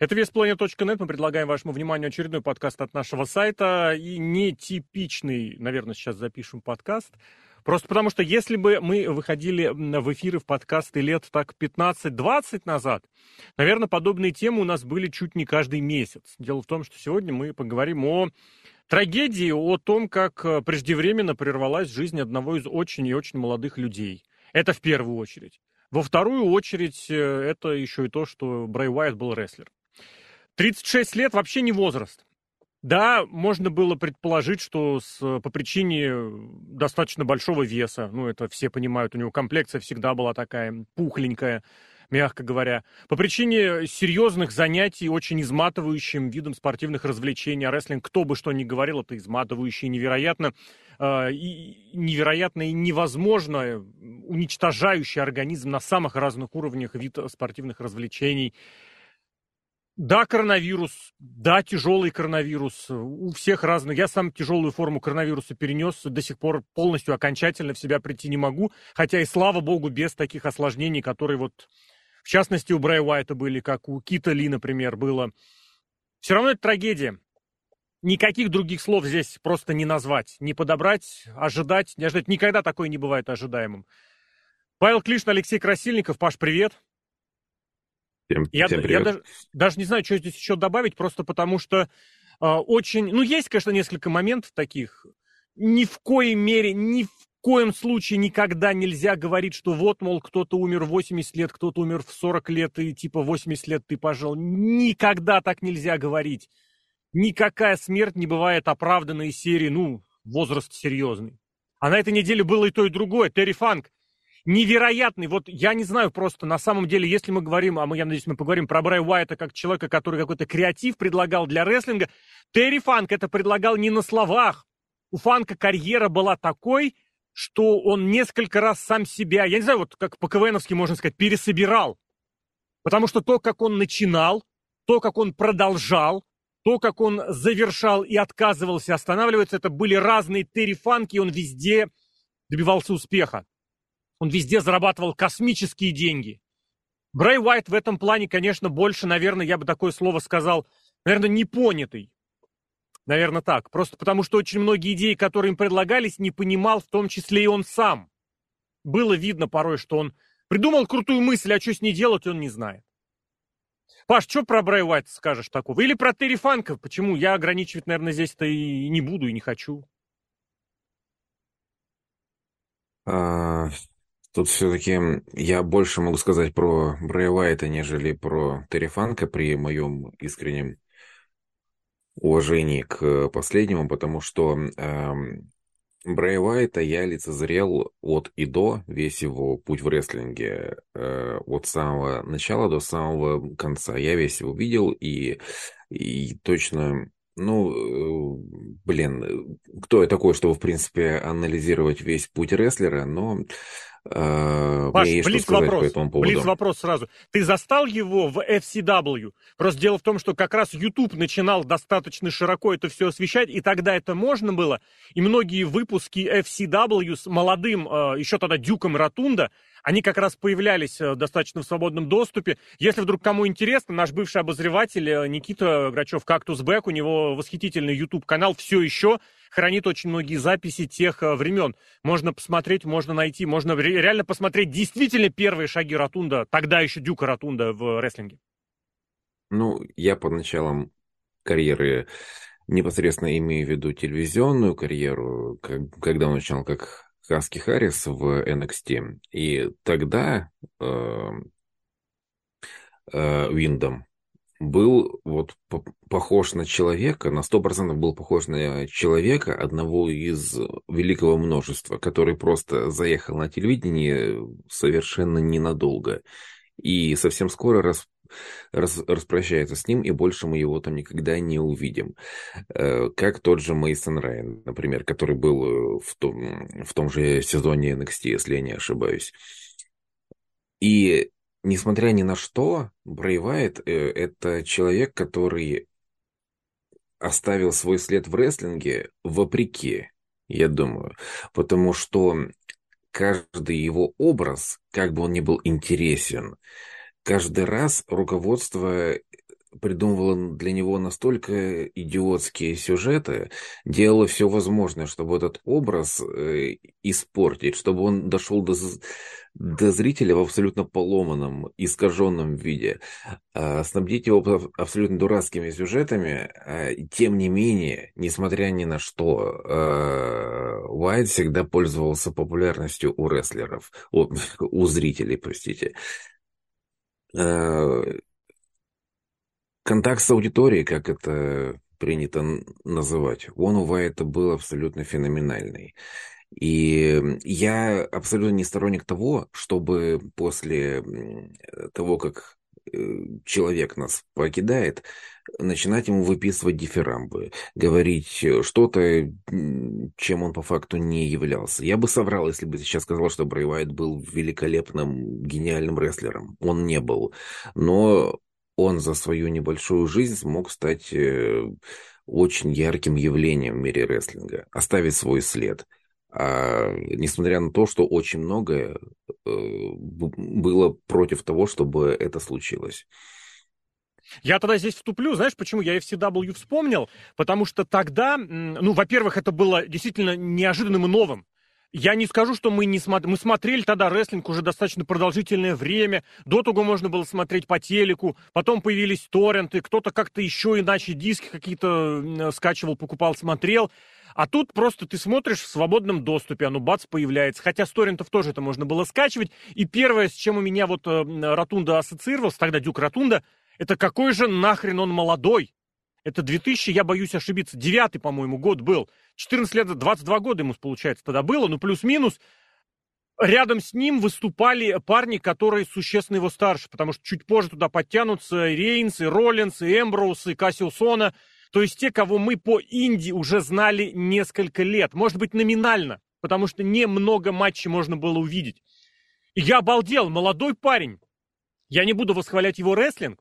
Это веспланет.нет. Мы предлагаем вашему вниманию очередной подкаст от нашего сайта. И нетипичный, наверное, сейчас запишем подкаст. Просто потому что если бы мы выходили в эфиры, в подкасты лет так 15-20 назад, наверное, подобные темы у нас были чуть не каждый месяц. Дело в том, что сегодня мы поговорим о трагедии, о том, как э, преждевременно прервалась жизнь одного из очень и очень молодых людей. Это в первую очередь. Во вторую очередь, э, это еще и то, что Брэй Уайт был рестлер. 36 лет вообще не возраст. Да, можно было предположить, что с, по причине достаточно большого веса, ну, это все понимают, у него комплекция всегда была такая пухленькая, мягко говоря. По причине серьезных занятий, очень изматывающим видом спортивных развлечений, а рестлинг, кто бы что ни говорил, это изматывающе невероятно, э, и невероятно и невозможно уничтожающий организм на самых разных уровнях вид спортивных развлечений – да, коронавирус, да, тяжелый коронавирус, у всех разные. Я сам тяжелую форму коронавируса перенес, до сих пор полностью окончательно в себя прийти не могу, хотя и слава богу, без таких осложнений, которые вот, в частности, у Брэя Уайта были, как у Кита Ли, например, было. Все равно это трагедия. Никаких других слов здесь просто не назвать, не подобрать, ожидать, не ожидать. Никогда такое не бывает ожидаемым. Павел Клишин, Алексей Красильников. Паш, привет. Всем, я, всем я даже, даже не знаю, что здесь еще добавить, просто потому что э, очень... Ну, есть, конечно, несколько моментов таких. Ни в коей мере, ни в коем случае никогда нельзя говорить, что вот, мол, кто-то умер в 80 лет, кто-то умер в 40 лет, и типа 80 лет ты пожил. Никогда так нельзя говорить. Никакая смерть не бывает оправданной серии, ну, возраст серьезный. А на этой неделе было и то, и другое. Терри Фанк невероятный. Вот я не знаю просто, на самом деле, если мы говорим, а мы, я надеюсь, мы поговорим про Брай Уайта как человека, который какой-то креатив предлагал для рестлинга, Терри Фанк это предлагал не на словах. У Фанка карьера была такой, что он несколько раз сам себя, я не знаю, вот как по-КВНовски можно сказать, пересобирал. Потому что то, как он начинал, то, как он продолжал, то, как он завершал и отказывался останавливаться, это были разные Терри Фанки, и он везде добивался успеха. Он везде зарабатывал космические деньги. Брэй Уайт в этом плане, конечно, больше, наверное, я бы такое слово сказал, наверное, непонятый. Наверное, так. Просто потому, что очень многие идеи, которые им предлагались, не понимал, в том числе и он сам. Было видно порой, что он придумал крутую мысль, а что с ней делать, он не знает. Паш, что про Брэй Уайта скажешь такого? Или про Терри Фанка? Почему? Я ограничивать, наверное, здесь-то и не буду, и не хочу. Тут все-таки я больше могу сказать про Брэя Уайта, нежели про Терри Фанка при моем искреннем уважении к последнему, потому что э, Брэя Уайта я лицезрел от и до, весь его путь в рестлинге, э, от самого начала до самого конца. Я весь его видел и, и точно ну, э, блин, кто я такой, чтобы, в принципе, анализировать весь путь рестлера, но Э, Паш, блиц вопрос, по этому поводу. Блиц вопрос сразу. Ты застал его в FCW? Просто дело в том, что как раз YouTube начинал достаточно широко это все освещать, и тогда это можно было. И многие выпуски FCW с молодым, э, еще тогда Дюком Ротунда, они как раз появлялись э, достаточно в свободном доступе. Если вдруг кому интересно, наш бывший обозреватель Никита Грачев, Кактус Бэк, у него восхитительный YouTube-канал все еще хранит очень многие записи тех э, времен. Можно посмотреть, можно найти, можно реально посмотреть действительно первые шаги Ротунда, тогда еще Дюка Ротунда в рестлинге. Ну, я по началам карьеры непосредственно имею в виду телевизионную карьеру, когда он начинал как Хаски Харрис в NXT. И тогда э, э, Виндом был вот похож на человека, на сто процентов был похож на человека, одного из великого множества, который просто заехал на телевидение совершенно ненадолго. И совсем скоро рас, рас, распрощается с ним, и больше мы его там никогда не увидим. Э, как тот же Мейсон Райан, например, который был в том, в том же сезоне NXT, если я не ошибаюсь. И несмотря ни на что, Брейвайт э, это человек, который оставил свой след в рестлинге вопреки, я думаю. Потому что каждый его образ, как бы он ни был интересен, каждый раз руководство придумывала для него настолько идиотские сюжеты, делала все возможное, чтобы этот образ э, испортить, чтобы он дошел до, до зрителя в абсолютно поломанном, искаженном виде, э, снабдить его абсолютно дурацкими сюжетами. Э, тем не менее, несмотря ни на что, э, Уайт всегда пользовался популярностью у рестлеров, у, у зрителей, простите. Э, контакт с аудиторией, как это принято называть, он у Вайта был абсолютно феноменальный. И я абсолютно не сторонник того, чтобы после того, как человек нас покидает, начинать ему выписывать дифирамбы, говорить что-то, чем он по факту не являлся. Я бы соврал, если бы сейчас сказал, что Брэй Уайт был великолепным, гениальным рестлером. Он не был. Но он за свою небольшую жизнь смог стать э, очень ярким явлением в мире рестлинга, оставить свой след. А, несмотря на то, что очень многое э, было против того, чтобы это случилось. Я тогда здесь вступлю, знаешь, почему я FCW вспомнил? Потому что тогда, ну, во-первых, это было действительно неожиданным и новым. Я не скажу, что мы не смотрели. Мы смотрели тогда рестлинг уже достаточно продолжительное время. До того можно было смотреть по телеку. Потом появились торренты. Кто-то как-то еще иначе диски какие-то скачивал, покупал, смотрел. А тут просто ты смотришь в свободном доступе, оно бац появляется. Хотя с торрентов тоже это можно было скачивать. И первое, с чем у меня вот э, Ротунда ассоциировался, тогда Дюк Ротунда, это какой же нахрен он молодой. Это 2000, я боюсь ошибиться, девятый, по-моему, год был. 14 лет, 22 года ему, получается, тогда было, ну, плюс-минус. Рядом с ним выступали парни, которые существенно его старше, потому что чуть позже туда подтянутся и Рейнс, и Роллинс, и Эмброуз, и Кассиусона. То есть те, кого мы по Инди уже знали несколько лет. Может быть, номинально, потому что немного матчей можно было увидеть. И я обалдел, молодой парень. Я не буду восхвалять его рестлинг,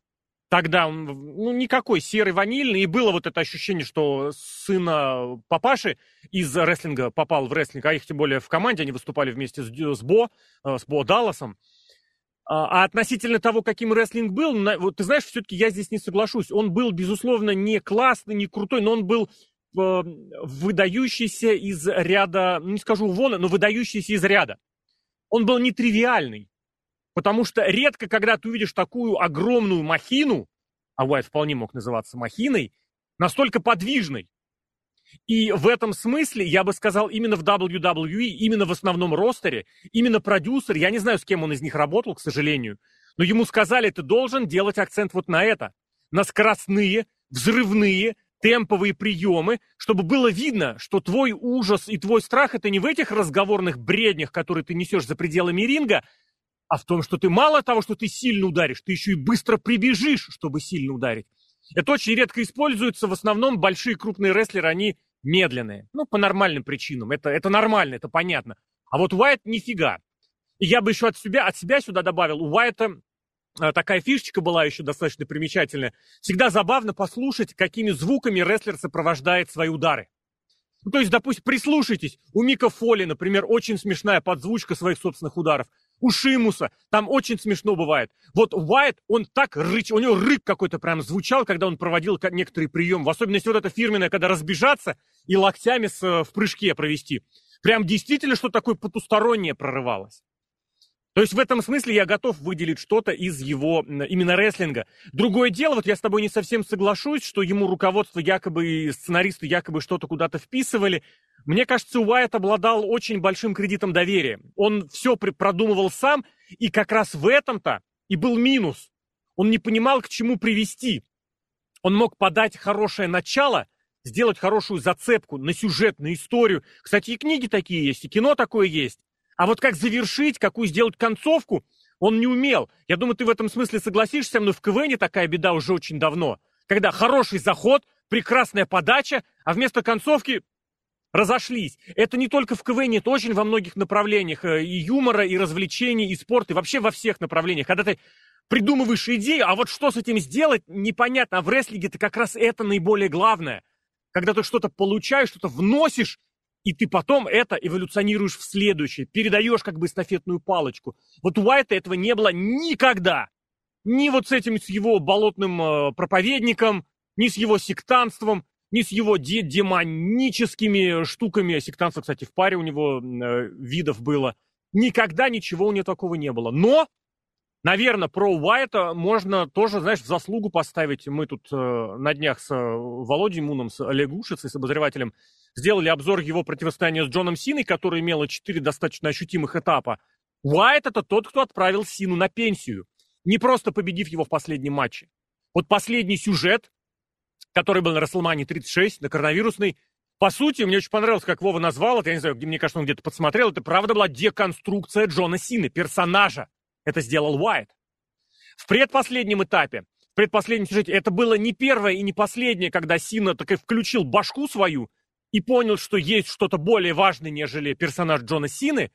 Тогда он, ну, никакой серый ванильный, и было вот это ощущение, что сына папаши из рестлинга попал в рестлинг, а их тем более в команде, они выступали вместе с, с Бо, э, с Бо Далласом. А, а относительно того, каким рестлинг был, вот ты знаешь, все-таки я здесь не соглашусь. Он был, безусловно, не классный, не крутой, но он был э, выдающийся из ряда, ну, не скажу вон, но выдающийся из ряда. Он был нетривиальный. Потому что редко, когда ты увидишь такую огромную махину, а Уайт вполне мог называться махиной, настолько подвижной. И в этом смысле, я бы сказал, именно в WWE, именно в основном ростере, именно продюсер, я не знаю, с кем он из них работал, к сожалению, но ему сказали, ты должен делать акцент вот на это, на скоростные, взрывные, темповые приемы, чтобы было видно, что твой ужас и твой страх это не в этих разговорных бреднях, которые ты несешь за пределами ринга, а в том, что ты мало того, что ты сильно ударишь, ты еще и быстро прибежишь, чтобы сильно ударить. Это очень редко используется. В основном большие крупные рестлеры, они медленные. Ну, по нормальным причинам. Это, это нормально, это понятно. А вот Уайт нифига. И я бы еще от себя, от себя сюда добавил. У Уайта а, такая фишечка была еще достаточно примечательная. Всегда забавно послушать, какими звуками рестлер сопровождает свои удары. Ну, то есть, допустим, прислушайтесь. У Мика Фоли, например, очень смешная подзвучка своих собственных ударов у Шимуса. Там очень смешно бывает. Вот Уайт, он так рыч, у него рык какой-то прям звучал, когда он проводил некоторые приемы. В особенности вот это фирменное, когда разбежаться и локтями с, в прыжке провести. Прям действительно что такое потустороннее прорывалось. То есть в этом смысле я готов выделить что-то из его именно рестлинга. Другое дело, вот я с тобой не совсем соглашусь, что ему руководство якобы, сценаристы якобы что-то куда-то вписывали. Мне кажется, Уайт обладал очень большим кредитом доверия. Он все продумывал сам, и как раз в этом-то и был минус. Он не понимал, к чему привести. Он мог подать хорошее начало, сделать хорошую зацепку на сюжет, на историю. Кстати, и книги такие есть, и кино такое есть. А вот как завершить, какую сделать концовку, он не умел. Я думаю, ты в этом смысле согласишься со мной. В КВНе такая беда уже очень давно. Когда хороший заход, прекрасная подача, а вместо концовки разошлись. Это не только в КВН, это очень во многих направлениях. Э, и юмора, и развлечений, и спорта, и вообще во всех направлениях. Когда ты придумываешь идею, а вот что с этим сделать, непонятно. А в рестлинге это как раз это наиболее главное. Когда ты что-то получаешь, что-то вносишь, и ты потом это эволюционируешь в следующее, передаешь как бы эстафетную палочку. Вот у Уайта этого не было никогда. ни вот с этим, с его болотным э, проповедником, ни с его сектантством, ни с его де демоническими штуками. Сектантство, кстати, в паре у него э, видов было. Никогда ничего у него такого не было. Но, наверное, про Уайта можно тоже, знаешь, в заслугу поставить. Мы тут э, на днях с Володей Муном, с Олегушицей, с обозревателем, сделали обзор его противостояния с Джоном Синой, который имело четыре достаточно ощутимых этапа. Уайт это тот, кто отправил Сину на пенсию, не просто победив его в последнем матче. Вот последний сюжет, который был на Расселмане 36, на коронавирусной, по сути, мне очень понравилось, как Вова назвал это, я не знаю, где, мне кажется, он где-то подсмотрел, это правда была деконструкция Джона Сины, персонажа. Это сделал Уайт. В предпоследнем этапе, в предпоследнем сюжете, это было не первое и не последнее, когда Сина так и включил башку свою и понял, что есть что-то более важное, нежели персонаж Джона Сины.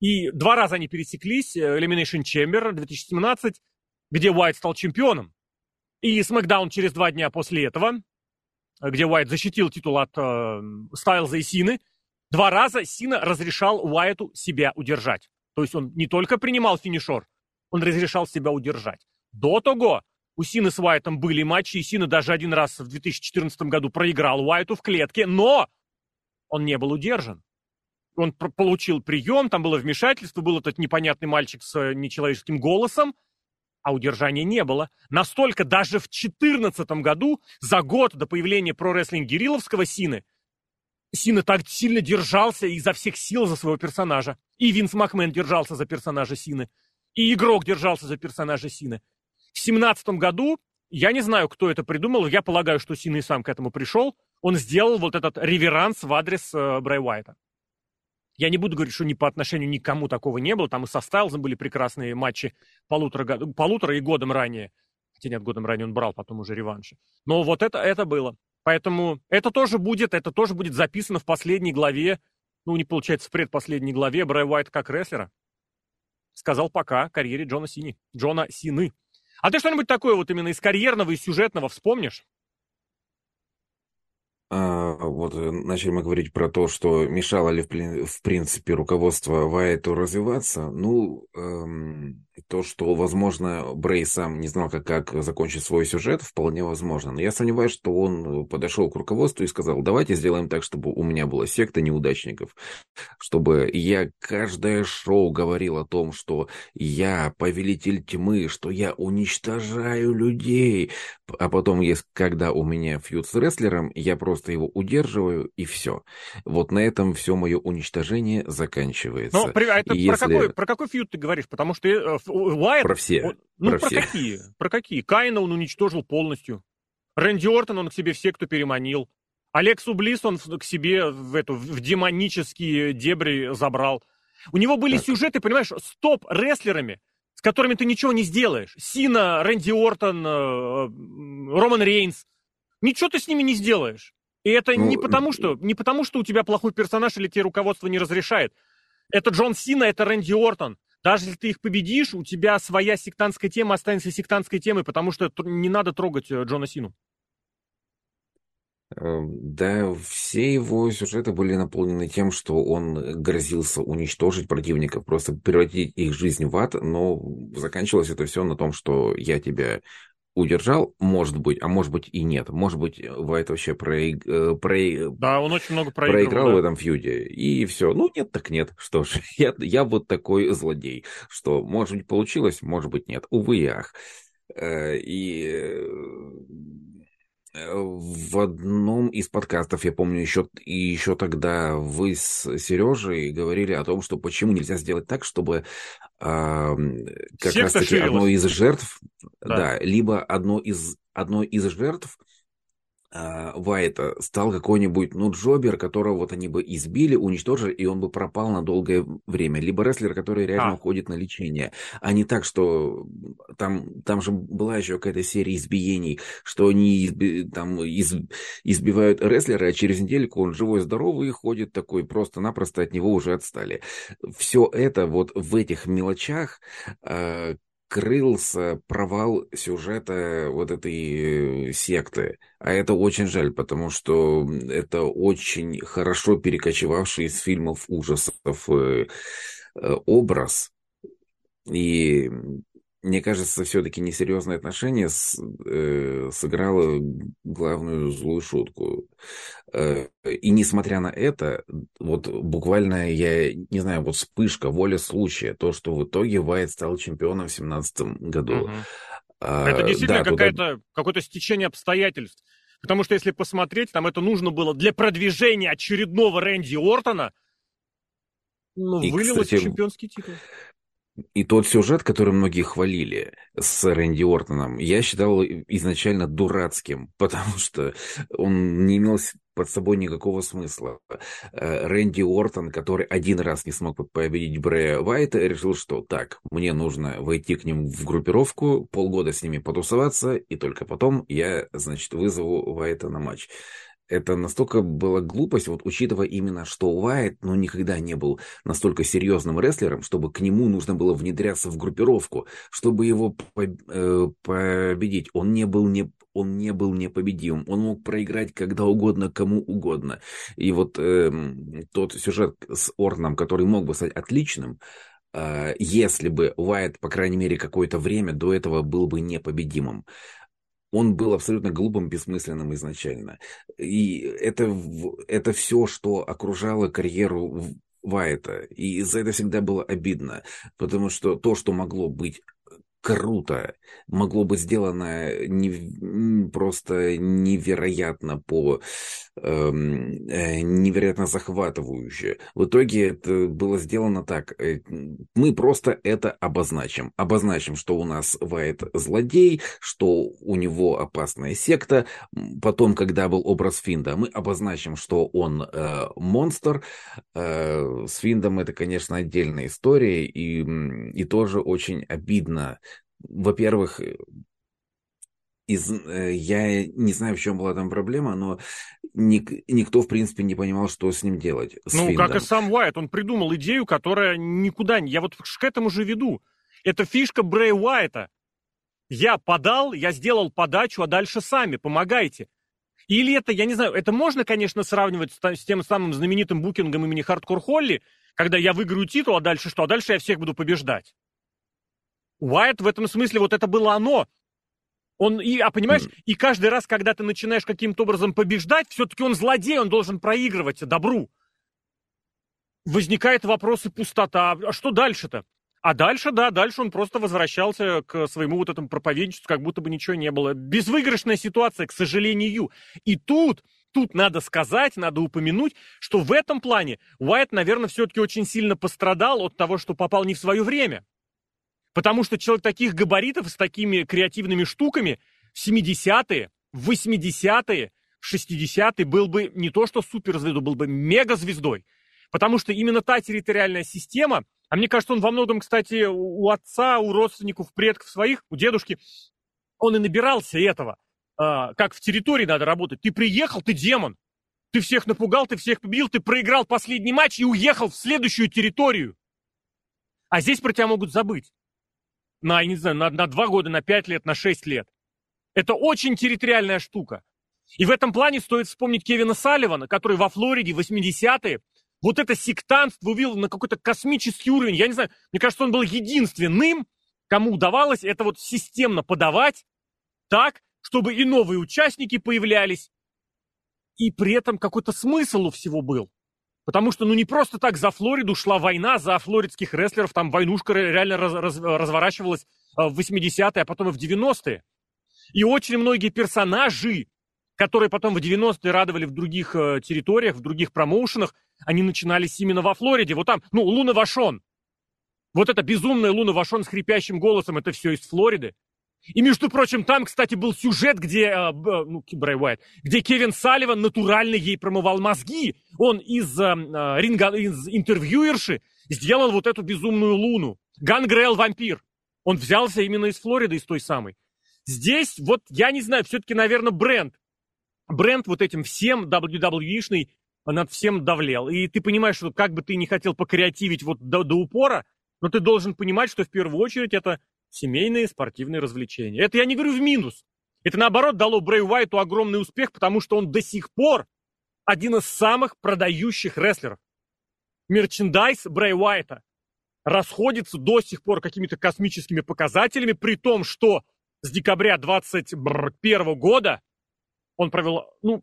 И два раза они пересеклись. Э, Elimination Chamber 2017, где Уайт стал чемпионом. И SmackDown через два дня после этого, где Уайт защитил титул от э, Стайлза и Сины. Два раза Сина разрешал Уайту себя удержать. То есть он не только принимал финишер, он разрешал себя удержать. До того у Сины с Уайтом были матчи, и Сина даже один раз в 2014 году проиграл Уайту в клетке, но он не был удержан. Он получил прием, там было вмешательство, был этот непонятный мальчик с э, нечеловеческим голосом, а удержания не было. Настолько даже в 2014 году, за год до появления про-рестлинг Гириловского Сины, Сина так сильно держался изо всех сил за своего персонажа. И Винс Макмен держался за персонажа Сины. И игрок держался за персонажа Сины. В 2017 году, я не знаю, кто это придумал, я полагаю, что Сина и сам к этому пришел, он сделал вот этот реверанс в адрес э, Брэй Уайта. Я не буду говорить, что ни по отношению никому такого не было. Там и со Стайлзом были прекрасные матчи полутора, полутора и годом ранее. Хотя нет, годом ранее он брал потом уже реванши. Но вот это, это было. Поэтому это тоже будет, это тоже будет записано в последней главе, ну, не получается, в предпоследней главе Брэй Уайт как рестлера. Сказал пока карьере Джона Сини. Джона Сины. А ты что-нибудь такое вот именно из карьерного и сюжетного вспомнишь? А, вот э, начали мы говорить про то, что мешало ли в, принципе руководство Вайту развиваться. Ну, эм, то, что, возможно, Брей сам не знал, как, как закончить свой сюжет, вполне возможно. Но я сомневаюсь, что он подошел к руководству и сказал, давайте сделаем так, чтобы у меня была секта неудачников. Чтобы я каждое шоу говорил о том, что я повелитель тьмы, что я уничтожаю людей. А потом, когда у меня фьюд с рестлером, я просто его удерживаю, и все. Вот на этом все мое уничтожение заканчивается. Но а это про, если... какой, про какой фьюд ты говоришь? Потому что э, Уайт... Про все. Он, ну, про, про все. какие? Про какие? Кайна он уничтожил полностью. Рэнди Ортон он к себе все, кто переманил. Алексу Близ он к себе в, эту, в демонические дебри забрал. У него были так. сюжеты, понимаешь, с топ-рестлерами, с которыми ты ничего не сделаешь. Сина, Рэнди Ортон, э, Роман Рейнс. Ничего ты с ними не сделаешь. И это ну, не, потому, что, не потому, что у тебя плохой персонаж или тебе руководство не разрешает. Это Джон Сина, это Рэнди Ортон. Даже если ты их победишь, у тебя своя сектантская тема останется сектантской темой, потому что не надо трогать э, Джона Сину. Эм, да, все его сюжеты были наполнены тем, что он грозился уничтожить противников, просто превратить их жизнь в ад, но заканчивалось это все на том, что я тебя удержал, может быть, а может быть и нет. Может быть, Вайт вообще проиг... Э, про... Да, он очень много проиграл, проиграл да. в этом фьюде. И все. Ну, нет, так нет. Что ж, я, я вот такой злодей. Что, может быть, получилось, может быть, нет. Увы и ах. Э, и э, в одном из подкастов, я помню, еще, и еще тогда вы с Сережей говорили о том, что почему нельзя сделать так, чтобы а, как раз-таки одно из жертв, да. да, либо одно из, одно из жертв Вайта стал какой-нибудь, ну, джобер, которого вот они бы избили, уничтожили, и он бы пропал на долгое время. Либо рестлер, который реально а. уходит на лечение. А не так, что там, там же была еще какая-то серия избиений, что они изби, там из, избивают рестлера, а через недельку он живой-здоровый и ходит такой, просто-напросто от него уже отстали. Все это вот в этих мелочах, а, крылся провал сюжета вот этой э, секты. А это очень жаль, потому что это очень хорошо перекочевавший из фильмов ужасов э, э, образ. И мне кажется, все-таки несерьезное отношение с, э, сыграло главную злую шутку. Э, и несмотря на это, вот буквально, я не знаю, вот вспышка, воля случая, то, что в итоге Вайт стал чемпионом в 2017 году. Угу. А, это действительно да, какая-то, туда... какое-то стечение обстоятельств. Потому что если посмотреть, там это нужно было для продвижения очередного Рэнди Ортона, ну, и, вылилось кстати, в чемпионский титул. И тот сюжет, который многие хвалили с Рэнди Ортоном, я считал изначально дурацким, потому что он не имел под собой никакого смысла. Э, Рэнди Ортон, который один раз не смог победить Брэя Вайта, решил, что так, мне нужно войти к ним в группировку, полгода с ними потусоваться, и только потом я, значит, вызову Вайта на матч это настолько была глупость, вот учитывая именно, что Уайт, ну, никогда не был настолько серьезным рестлером, чтобы к нему нужно было внедряться в группировку, чтобы его по э, победить. Он не был не он не был непобедимым, он мог проиграть когда угодно, кому угодно. И вот э, тот сюжет с Орном, который мог бы стать отличным, э, если бы Уайт, по крайней мере, какое-то время до этого был бы непобедимым он был абсолютно глупым, бессмысленным изначально. И это, это все, что окружало карьеру Вайта. И за это всегда было обидно, потому что то, что могло быть круто, могло быть сделано не, просто невероятно по невероятно захватывающе. В итоге это было сделано так. Э, мы просто это обозначим. Обозначим, что у нас Вайт злодей, что у него опасная секта. Потом, когда был образ Финда, мы обозначим, что он э, монстр. Э, с Финдом это, конечно, отдельная история, и, и тоже очень обидно во-первых, из, э, я не знаю, в чем была там проблема, но ник, никто, в принципе, не понимал, что с ним делать. С ну, Финдом. как и сам Уайт, он придумал идею, которая никуда не... Я вот к этому же веду. Это фишка Брэй Уайта. Я подал, я сделал подачу, а дальше сами, помогайте. Или это, я не знаю, это можно, конечно, сравнивать с, с тем самым знаменитым букингом имени Хардкор Холли, когда я выиграю титул, а дальше что? А дальше я всех буду побеждать. Уайт в этом смысле, вот это было оно. Он, и, а понимаешь, mm. и каждый раз, когда ты начинаешь каким-то образом побеждать, все-таки он злодей, он должен проигрывать добру. Возникает вопрос и пустота. А что дальше-то? А дальше, да, дальше он просто возвращался к своему вот этому проповедничеству, как будто бы ничего не было. Безвыигрышная ситуация, к сожалению. И тут, тут надо сказать, надо упомянуть, что в этом плане Уайт, наверное, все-таки очень сильно пострадал от того, что попал не в свое время. Потому что человек таких габаритов с такими креативными штуками в 70-е, в 80-е, в 60-е был бы не то что суперзвездой, был бы мегазвездой. Потому что именно та территориальная система, а мне кажется, он во многом, кстати, у отца, у родственников, предков своих, у дедушки, он и набирался этого. А, как в территории надо работать. Ты приехал, ты демон. Ты всех напугал, ты всех победил, ты проиграл последний матч и уехал в следующую территорию. А здесь про тебя могут забыть на, не знаю, на, на 2 года, на 5 лет, на 6 лет. Это очень территориальная штука. И в этом плане стоит вспомнить Кевина Салливана, который во Флориде в 80-е вот это сектантство вывел на какой-то космический уровень. Я не знаю, мне кажется, он был единственным, кому удавалось это вот системно подавать так, чтобы и новые участники появлялись, и при этом какой-то смысл у всего был. Потому что, ну, не просто так за Флориду шла война, за флоридских рестлеров, там войнушка реально раз, раз, разворачивалась э, в 80-е, а потом и в 90-е. И очень многие персонажи, которые потом в 90-е радовали в других э, территориях, в других промоушенах, они начинались именно во Флориде. Вот там, ну, Луна Вашон. Вот это безумная Луна Вашон с хрипящим голосом, это все из Флориды. И, между прочим, там, кстати, был сюжет, где, э, ну, Брэй Уайт, где Кевин Салливан натурально ей промывал мозги. Он из, э, э, ринга, из интервьюерши сделал вот эту безумную луну. Гангрел вампир. Он взялся именно из Флориды, из той самой. Здесь, вот, я не знаю, все-таки, наверное, бренд. Бренд вот этим всем WWE-шный над всем давлел. И ты понимаешь, что как бы ты не хотел покреативить вот до, до упора, но ты должен понимать, что в первую очередь это семейные спортивные развлечения. Это я не говорю в минус. Это наоборот дало Брэй Уайту огромный успех, потому что он до сих пор один из самых продающих рестлеров. Мерчендайз Брэй Уайта расходится до сих пор какими-то космическими показателями, при том, что с декабря 2021 года он провел, ну,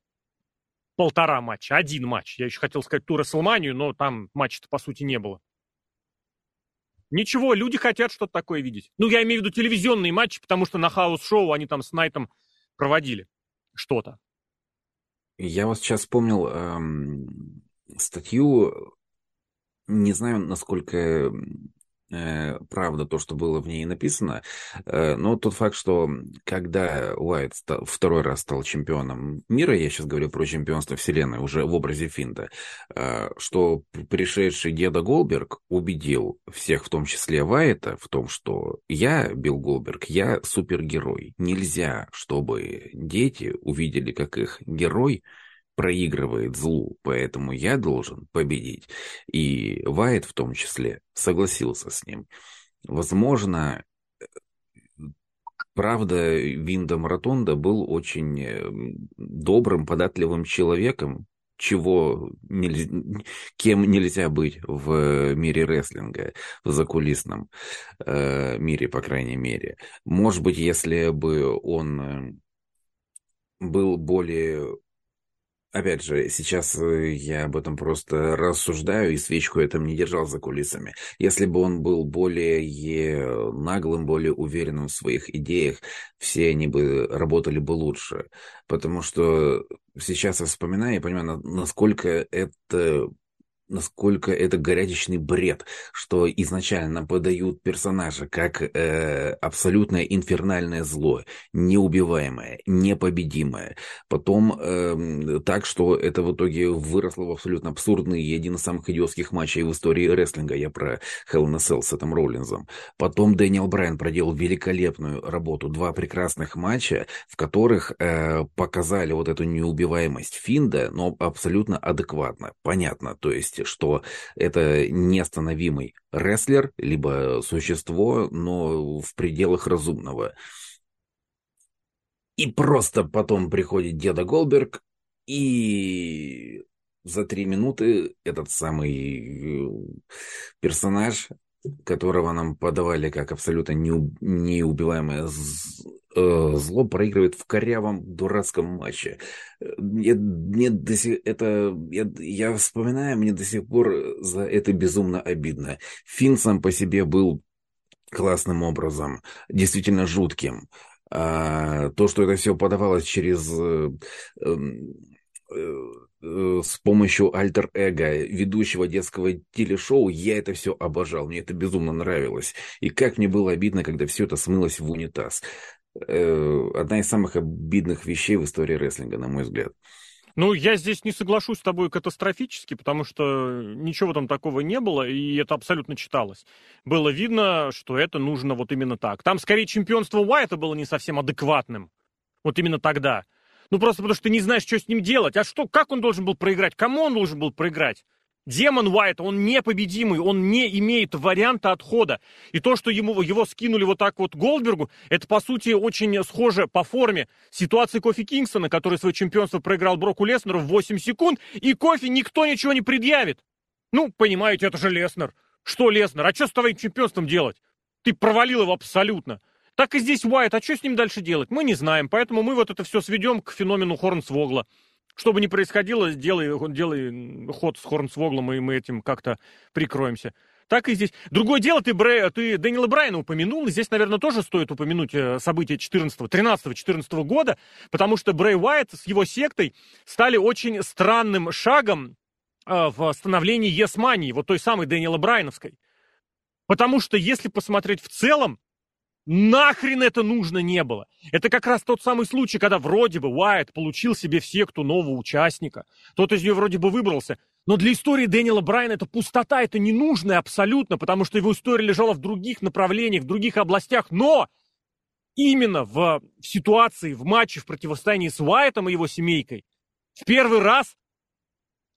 полтора матча, один матч. Я еще хотел сказать ту Рестлманию, но там матча-то по сути не было. Ничего, люди хотят что-то такое видеть. Ну, я имею в виду телевизионные матчи, потому что на house show они там с Найтом проводили что-то. Я вот сейчас вспомнил эм, статью, не знаю, насколько правда то, что было в ней написано, э, но тот факт, что когда Уайт второй раз стал чемпионом мира, я сейчас говорю про чемпионство вселенной уже в образе Финда, э, что пришедший деда Голберг убедил всех, в том числе Уайта, в том, что я, Билл Голберг, я супергерой. Нельзя, чтобы дети увидели, как их герой проигрывает злу, поэтому я должен победить. И Вайт в том числе согласился с ним. Возможно, правда, Виндом Ротонда был очень э, добрым, податливым человеком, чего нельзя, кем нельзя быть в мире рестлинга, в закулисном э, мире, по крайней мере. Может быть, если бы он э, был более Опять же, сейчас э, я об этом просто рассуждаю и свечку я там не держал за кулисами. Если бы он был более наглым, более уверенным в своих идеях, все они бы работали бы лучше. Потому что сейчас я вспоминаю и понимаю, насколько это насколько это горячечный бред, что изначально подают персонажа как э, абсолютное инфернальное зло, неубиваемое, непобедимое. Потом э, так, что это в итоге выросло в абсолютно абсурдный и один из самых идиотских матчей в истории рестлинга. Я про Hell in a Cell с этим Роллинзом. Потом Дэниел Брайан проделал великолепную работу. Два прекрасных матча, в которых э, показали вот эту неубиваемость Финда, но абсолютно адекватно, понятно. То есть есть, что это неостановимый рестлер, либо существо, но в пределах разумного. И просто потом приходит деда Голберг, и за три минуты этот самый э, персонаж, которого нам подавали как абсолютно неубиваемое зло проигрывает в корявом дурацком матче. Мне, мне до сих, это, я, я вспоминаю, мне до сих пор за это безумно обидно. Финн сам по себе был классным образом, действительно жутким. А, то, что это все подавалось через э, эм, э, с помощью альтер-эго ведущего детского телешоу, я это все обожал, мне это безумно нравилось. И как мне было обидно, когда все это смылось в унитаз. Э, одна из самых обидных вещей в истории рестлинга, на мой взгляд. Ну, я здесь не соглашусь с тобой катастрофически, потому что ничего там такого не было, и это абсолютно читалось. Было видно, что это нужно вот именно так. Там, скорее, чемпионство Уайта было не совсем адекватным. Вот именно тогда. Ну, просто потому что ты не знаешь, что с ним делать. А что, как он должен был проиграть? Кому он должен был проиграть? Демон Уайт, он непобедимый, он не имеет варианта отхода. И то, что ему, его скинули вот так вот Голдбергу, это, по сути, очень схоже по форме ситуации Кофи Кингстона, который свое чемпионство проиграл Броку Леснеру в 8 секунд, и Кофи никто ничего не предъявит. Ну, понимаете, это же Леснер. Что Леснер? А что с твоим чемпионством делать? Ты провалил его абсолютно. Так и здесь Уайт, а что с ним дальше делать? Мы не знаем, поэтому мы вот это все сведем к феномену Хорнсвогла. Что бы ни происходило, делай, делай ход с Хорнсвоглом, и мы этим как-то прикроемся. Так и здесь. Другое дело, ты, Брэ, ты Дэниела Брайана упомянул, и здесь, наверное, тоже стоит упомянуть э, события 14 13-14 года, потому что Брэй Уайт с его сектой стали очень странным шагом э, в становлении Есмании, вот той самой Дэниела Брайановской. Потому что, если посмотреть в целом, Нахрен это нужно не было. Это как раз тот самый случай, когда вроде бы Уайт получил себе в секту нового участника. Тот из нее вроде бы выбрался. Но для истории Дэниела Брайана это пустота, это ненужное абсолютно, потому что его история лежала в других направлениях, в других областях. Но именно в, в ситуации, в матче, в противостоянии с Уайтом и его семейкой, в первый раз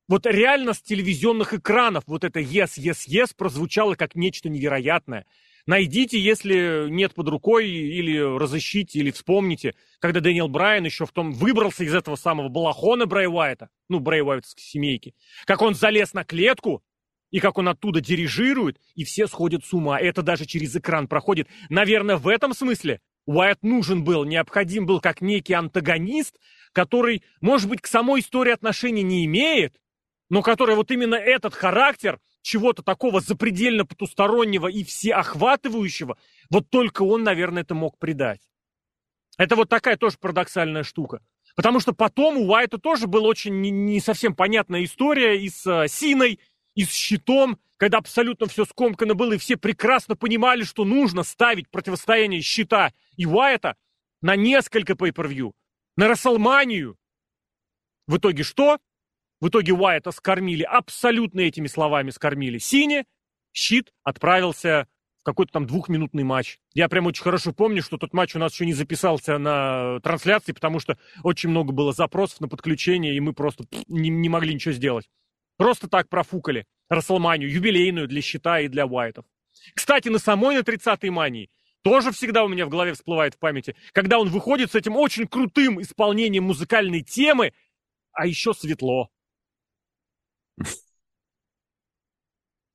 вот реально с телевизионных экранов вот это «yes, yes, yes» прозвучало как нечто невероятное – Найдите, если нет под рукой, или разыщите, или вспомните, когда Дэниел Брайан еще в том выбрался из этого самого балахона Брэй Уайта, ну, Брэй Уайтовской семейки, как он залез на клетку, и как он оттуда дирижирует, и все сходят с ума. Это даже через экран проходит. Наверное, в этом смысле Уайт нужен был, необходим был как некий антагонист, который, может быть, к самой истории отношений не имеет, но который вот именно этот характер чего-то такого запредельно потустороннего и всеохватывающего, вот только он, наверное, это мог придать. Это вот такая тоже парадоксальная штука. Потому что потом у Уайта тоже была очень не, не совсем понятная история и с uh, Синой, и с щитом, когда абсолютно все скомкано было, и все прекрасно понимали, что нужно ставить противостояние щита и Уайта на несколько pay-per-view, на Расселманию. В итоге что? В итоге Уайта скормили, абсолютно этими словами скормили Сине, щит отправился в какой-то там двухминутный матч. Я прям очень хорошо помню, что тот матч у нас еще не записался на трансляции, потому что очень много было запросов на подключение, и мы просто не, не могли ничего сделать. Просто так профукали Расселманию, юбилейную для щита и для Уайтов. Кстати, на самой на 30-й мании тоже всегда у меня в голове всплывает в памяти, когда он выходит с этим очень крутым исполнением музыкальной темы, а еще светло.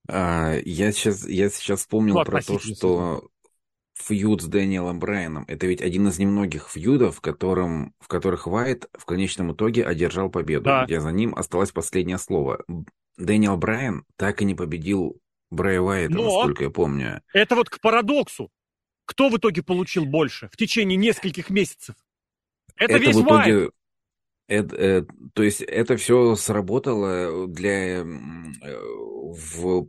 А, я, сейчас, я сейчас вспомнил ну, про то, что фьюд с Дэниелом Брайаном. Это ведь один из немногих фьюдов, в, котором, в которых Уайт в конечном итоге одержал победу, да. где за ним осталось последнее слово. Дэниел Брайан так и не победил Брайа Уайта, Но насколько я помню. Это вот к парадоксу. Кто в итоге получил больше в течение нескольких месяцев? Это, это весь в итоге... Уайт. Это, э, то есть это все сработало для э, в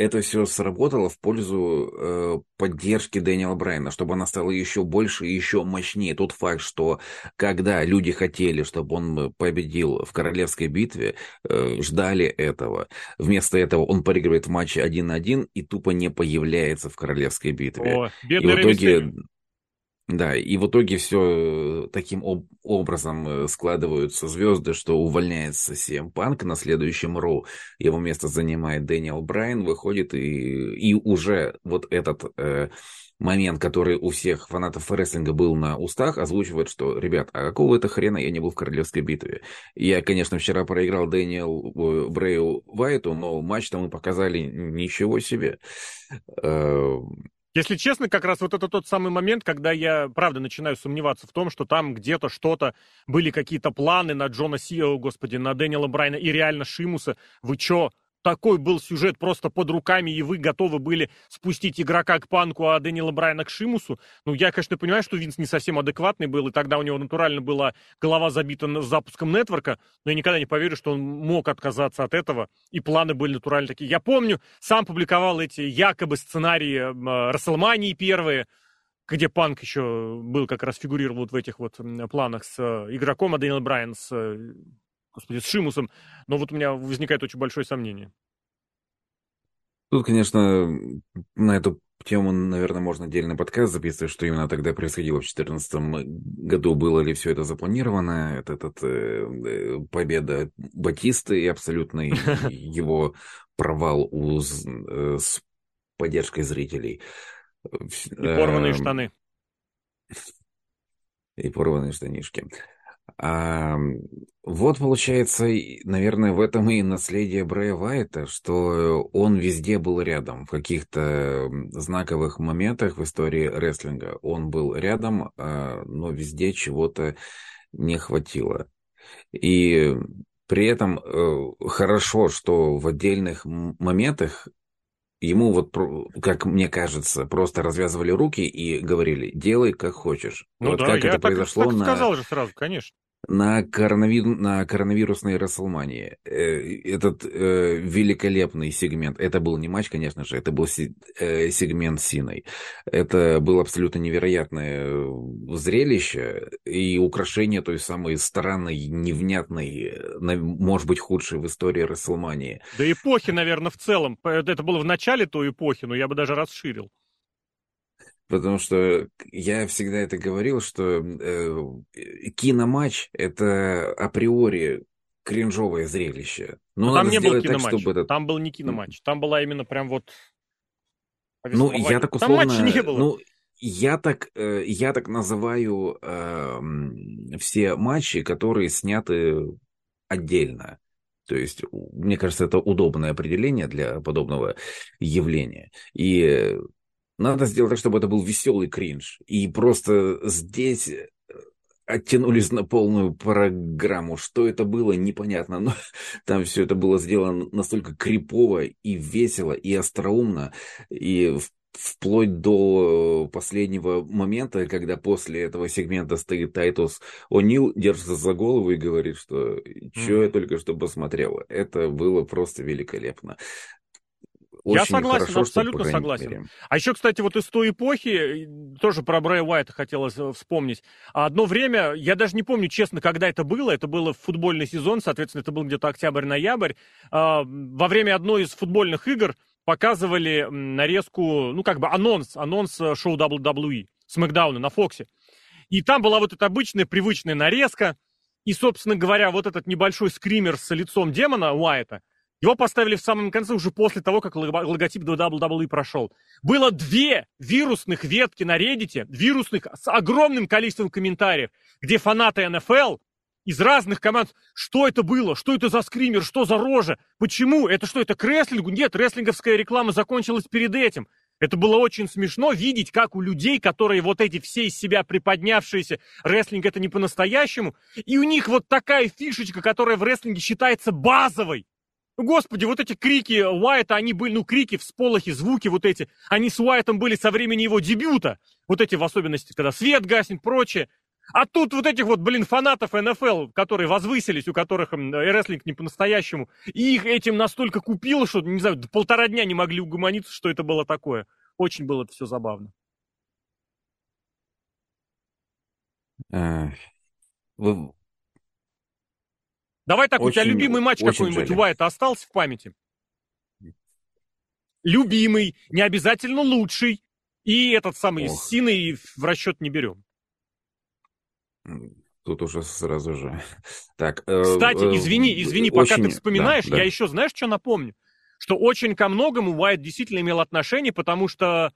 это все сработало в пользу э, поддержки Дэниела Брайана, чтобы она стала еще больше и еще мощнее. Тот факт, что когда люди хотели, чтобы он победил в королевской битве, э, ждали этого. Вместо этого он проигрывает в матче 1-1 и тупо не появляется в королевской битве. О, и в итоге... Да, и в итоге все э, таким об образом э, складываются звезды, что увольняется CM Панк на следующем Роу, его место занимает Дэниел Брайан, выходит и, и уже вот этот э, момент, который у всех фанатов рестлинга был на устах, озвучивает, что, ребят, а какого это хрена я не был в королевской битве? Я, конечно, вчера проиграл Дэниел э, Брею Вайту, но матч-то мы показали ничего себе. Если честно, как раз вот это тот самый момент, когда я, правда, начинаю сомневаться в том, что там где-то что-то, были какие-то планы на Джона Сио, господи, на Дэниела Брайна и реально Шимуса. Вы чё, такой был сюжет просто под руками, и вы готовы были спустить игрока к Панку, а Дэниела Брайана к Шимусу. Ну, я, конечно, понимаю, что Винс не совсем адекватный был, и тогда у него натурально была голова забита запуском нетворка, но я никогда не поверю, что он мог отказаться от этого, и планы были натурально такие. Я помню, сам публиковал эти якобы сценарии э, Расселмании первые, где Панк еще был, как раз фигурировал вот в этих вот планах с э, игроком, а Дэниел Брайан с э, господи, с Шимусом, но вот у меня возникает очень большое сомнение. Тут, конечно, на эту тему, наверное, можно отдельный подкаст записывать, что именно тогда происходило в 2014 году, было ли все это запланировано, это, этот, э, э победа Батисты и абсолютный его провал у, э, с поддержкой зрителей. И порванные эм, штаны. И порванные штанишки. А, вот получается, наверное, в этом и наследие Брэя Вайта, что он везде был рядом, в каких-то знаковых моментах в истории рестлинга. Он был рядом, а, но везде чего-то не хватило. И при этом э, хорошо, что в отдельных моментах ему вот, как мне кажется, просто развязывали руки и говорили, делай как хочешь. Ну вот да, как я это так, произошло так на... сказал же сразу, конечно на, коронави... на коронавирусной Расселмании. Э, этот э, великолепный сегмент, это был не матч, конечно же, это был си... э, сегмент Синой. Это было абсолютно невероятное э, зрелище и украшение той самой странной, невнятной, может быть, худшей в истории Расселмании. Да эпохи, наверное, в целом. Это было в начале той эпохи, но я бы даже расширил. Потому что я всегда это говорил, что э, киноматч это априори кринжовое зрелище. Но, Но там не был киноматч. Так, чтобы это... Там был не киноматч. Там была именно прям вот. Ну, я так условно. Там матча не было. Ну, я так, э, я так называю э, все матчи, которые сняты отдельно. То есть, мне кажется, это удобное определение для подобного явления. И надо сделать так, чтобы это был веселый кринж. И просто здесь э, оттянулись на полную программу. Что это было, непонятно. Но там все это было сделано настолько крипово и весело, и остроумно. И вплоть до последнего момента, когда после этого сегмента стоит Тайтус О'Нил, держится за голову и говорит, что mm. я только что посмотрел. Это было просто великолепно. Очень я согласен, хорошо, абсолютно что, согласен. Мере. А еще, кстати, вот из той эпохи, тоже про Брэя Уайта хотелось э, вспомнить. Одно время, я даже не помню, честно, когда это было, это было в футбольный сезон, соответственно, это был где-то октябрь-ноябрь. А, во время одной из футбольных игр показывали нарезку, ну, как бы анонс, анонс э, шоу WWE, Смакдауна на Фоксе. И там была вот эта обычная, привычная нарезка. И, собственно говоря, вот этот небольшой скример с лицом демона Уайта, его поставили в самом конце, уже после того, как логотип WWE прошел. Было две вирусных ветки на Reddit, вирусных с огромным количеством комментариев, где фанаты НФЛ из разных команд. Что это было? Что это за скример? Что за рожа? Почему? Это что, это к рестлингу? Нет, рестлинговская реклама закончилась перед этим. Это было очень смешно видеть, как у людей, которые вот эти все из себя приподнявшиеся, рестлинг это не по-настоящему, и у них вот такая фишечка, которая в рестлинге считается базовой. Господи, вот эти крики Уайта, они были, ну, крики, всполохи, звуки вот эти, они с Уайтом были со времени его дебюта. Вот эти в особенности, когда свет гаснет, прочее. А тут вот этих вот, блин, фанатов НФЛ, которые возвысились, у которых рестлинг не по-настоящему, и их этим настолько купило, что, не знаю, полтора дня не могли угомониться, что это было такое. Очень было это все забавно. Вы... Давай так, очень, у тебя любимый матч какой-нибудь у Уайта остался в памяти? Любимый, не обязательно лучший. И этот самый Ох. Синой в расчет не берем. Тут уже сразу же. Так, э, Кстати, э, извини, извини, очень... пока ты вспоминаешь, да, да. я еще знаешь, что напомню? Что очень ко многому Уайт действительно имел отношение, потому что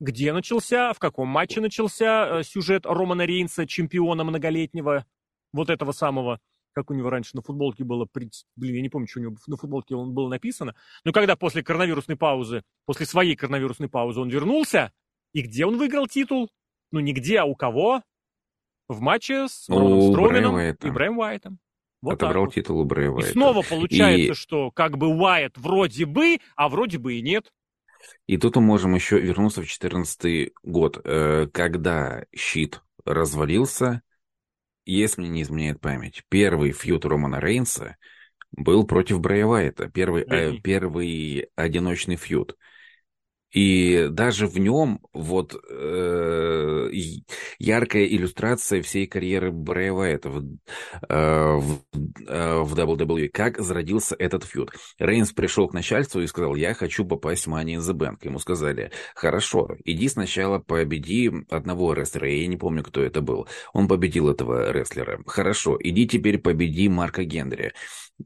где начался, в каком матче начался э, сюжет Романа Рейнса, чемпиона многолетнего, вот этого самого, как у него раньше на футболке было, блин, я не помню, что у него на футболке было написано, но когда после коронавирусной паузы, после своей коронавирусной паузы он вернулся, и где он выиграл титул? Ну, нигде, а у кого? в матче с Строуменом и Брэем Уайтом. Вот Отобрал вот. титул у Брэя Уайта. И снова получается, и... что как бы Уайт вроде бы, а вроде бы и нет. И тут мы можем еще вернуться в 2014 год, э, когда щит развалился, если мне не изменяет память. Первый фьют Романа Рейнса был против Брэя Уайта, первый, э, первый одиночный фьют. И даже в нем вот э, яркая иллюстрация всей карьеры Брэя Уайта в, э, в, э, в WWE. Как зародился этот фьюд. Рейнс пришел к начальству и сказал, я хочу попасть в Money in the Bank. Ему сказали, хорошо, иди сначала победи одного рестлера. Я не помню, кто это был. Он победил этого рестлера. Хорошо, иди теперь победи Марка Генри.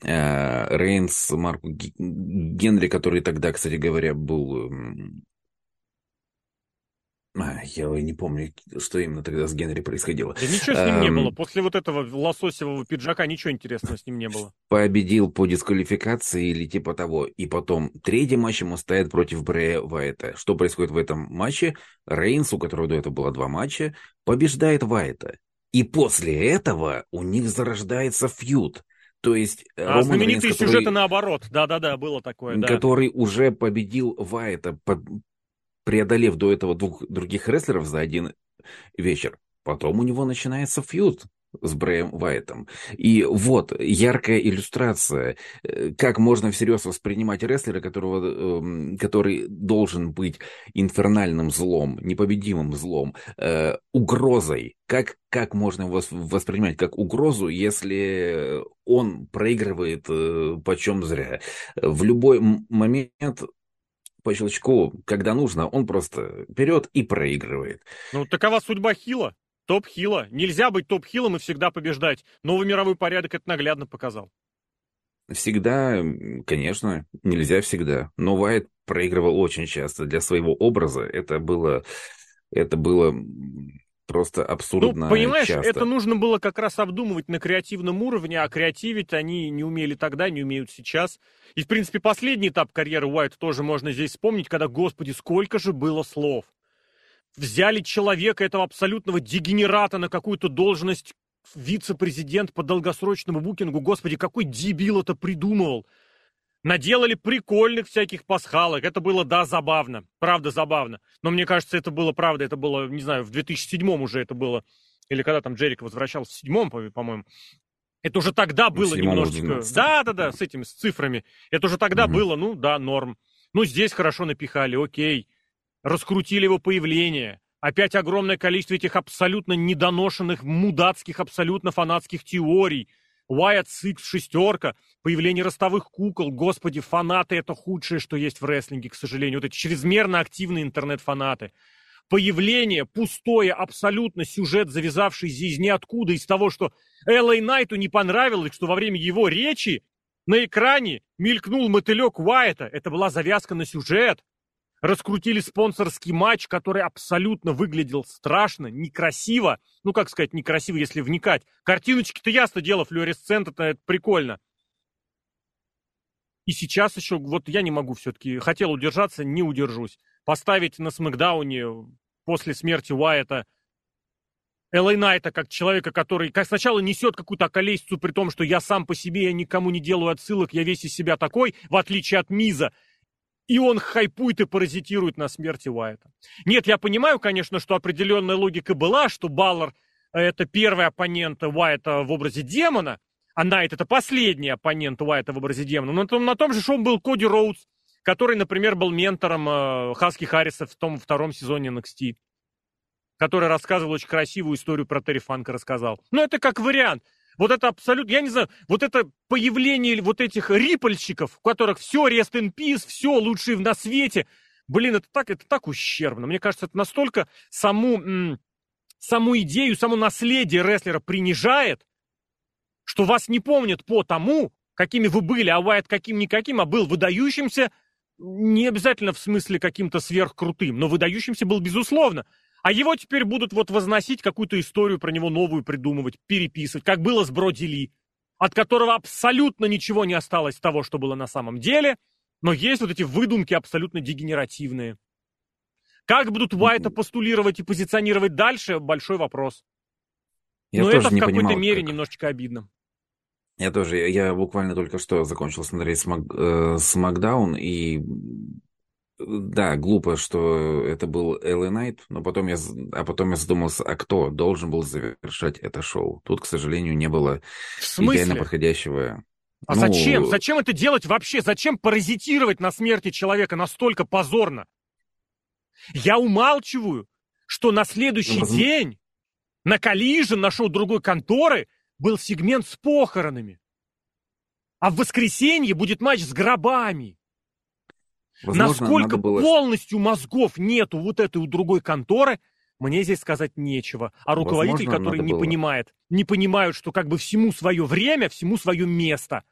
Э, Рейнс, Марку Генри, который тогда, кстати говоря, был... А, я не помню, что именно тогда с Генри происходило. Да ничего с ним не было. После вот этого лососевого пиджака ничего интересного с ним не было. Победил по дисквалификации или типа того. И потом третий матч ему стоит против Брэя Вайта. Что происходит в этом матче? Рейнс, у которого до этого было два матча, побеждает Вайта. И после этого у них зарождается фьюд. То есть э, а Роман знаменитые Рейнс, сюжеты наоборот. Да-да-да, было такое. Да. Который уже победил Вайта. Преодолев до этого двух других рестлеров за один вечер. Потом у него начинается фьюд с Брэем Вайтом. И вот яркая иллюстрация, э, как можно всерьез воспринимать рестлера, которого, эм, который должен быть инфернальным злом, непобедимым злом, э, угрозой. Как, как можно его воспринимать как угрозу, если он проигрывает э, почем зря? В любой момент по щелчку, когда нужно, он просто вперед и проигрывает. Ну, такова судьба Хила. Топ-хила. Нельзя быть топ-хилом и всегда побеждать. Новый мировой порядок это наглядно показал. Всегда, конечно, нельзя всегда. Но Вайт проигрывал очень часто. Для своего образа это было, это было просто абсурдно Ну, понимаешь, часто. это нужно было как раз обдумывать на креативном уровне, а креативить они не умели тогда, не умеют сейчас. И, в принципе, последний этап карьеры Уайта тоже можно здесь вспомнить, когда, господи, сколько же было слов. Взяли человека, этого абсолютного дегенерата, на какую-то должность вице-президент по долгосрочному букингу. Господи, какой дебил это придумывал. Наделали прикольных всяких пасхалок. Это было, да, забавно. Правда, забавно. Но мне кажется, это было правда. Это было, не знаю, в 2007 уже это было. Или когда там Джерик возвращался в седьмом, по-моему. Это уже тогда было немножечко... Да-да-да, с этими, с цифрами. Это уже тогда угу. было, ну, да, норм. Ну, здесь хорошо напихали, окей. Раскрутили его появление. Опять огромное количество этих абсолютно недоношенных, мудацких, абсолютно фанатских теорий. Wyatt Sicks шестерка, появление ростовых кукол. Господи, фанаты это худшее, что есть в рестлинге, к сожалению. Вот эти чрезмерно активные интернет-фанаты. Появление, пустое, абсолютно сюжет, завязавшийся из ниоткуда, из того, что LA Найту не понравилось, что во время его речи на экране мелькнул мотылек Уайта. Это была завязка на сюжет раскрутили спонсорский матч, который абсолютно выглядел страшно, некрасиво. Ну, как сказать, некрасиво, если вникать. Картиночки-то ясно дело, флуоресцент, это, прикольно. И сейчас еще, вот я не могу все-таки, хотел удержаться, не удержусь. Поставить на Смакдауне после смерти Уайта Элэй Найта как человека, который как сначала несет какую-то околесицу, при том, что я сам по себе, я никому не делаю отсылок, я весь из себя такой, в отличие от Миза. И он хайпует и паразитирует на смерти Уайта. Нет, я понимаю, конечно, что определенная логика была, что Баллар это первый оппонент Уайта в образе демона, а Найт это последний оппонент Уайта в образе демона. Но на том, на том же шоу был Коди Роудс, который, например, был ментором э, Хаски Харриса в том втором сезоне NXT, который рассказывал очень красивую историю про Терри Фанка, рассказал. Но это как вариант. Вот это абсолютно, я не знаю, вот это появление вот этих рипольщиков, у которых все rest in peace, все лучшее на свете. Блин, это так, это так ущербно. Мне кажется, это настолько саму, саму идею, само наследие рестлера принижает, что вас не помнят по тому, какими вы были, а Уайт каким-никаким, а был выдающимся, не обязательно в смысле каким-то сверхкрутым, но выдающимся был безусловно. А его теперь будут вот возносить, какую-то историю про него новую придумывать, переписывать, как было с Броди Ли, от которого абсолютно ничего не осталось того, что было на самом деле, но есть вот эти выдумки абсолютно дегенеративные. Как будут Уайта постулировать и позиционировать дальше, большой вопрос. Я но это в какой-то мере как... немножечко обидно. Я тоже, я буквально только что закончил смотреть Смак, э, Смакдаун, и да, глупо, что это был Элли Найт, но потом я, а потом я задумался, а кто должен был завершать это шоу? Тут, к сожалению, не было идеально подходящего. А ну... зачем? Зачем это делать вообще? Зачем паразитировать на смерти человека настолько позорно? Я умалчиваю, что на следующий ну, день на Коллижен на шоу другой конторы был сегмент с похоронами. А в воскресенье будет матч с гробами. Возможно, Насколько было... полностью мозгов нету вот этой у другой конторы, мне здесь сказать нечего. А руководитель, Возможно, который не было. понимает, не понимают, что как бы всему свое время, всему свое место.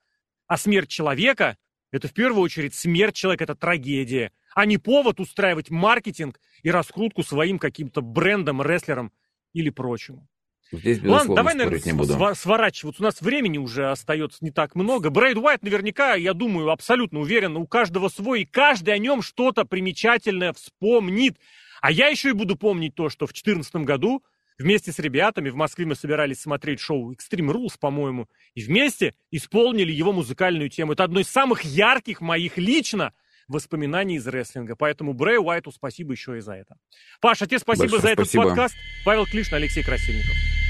А смерть человека – это в первую очередь смерть человека, это трагедия, а не повод устраивать маркетинг и раскрутку своим каким-то брендом, рестлером или прочему. Здесь, Ладно, давай, наверное, не буду. сворачиваться. У нас времени уже остается не так много. Брейд Уайт наверняка, я думаю, абсолютно уверен, у каждого свой, и каждый о нем что-то примечательное вспомнит. А я еще и буду помнить то, что в 2014 году вместе с ребятами в Москве мы собирались смотреть шоу Extreme Rules, по-моему, и вместе исполнили его музыкальную тему. Это одно из самых ярких моих лично воспоминаний из рестлинга. Поэтому Брэй Уайту спасибо еще и за это. Паша, тебе спасибо Большое за спасибо. этот подкаст. Павел Клишин, Алексей Красильников.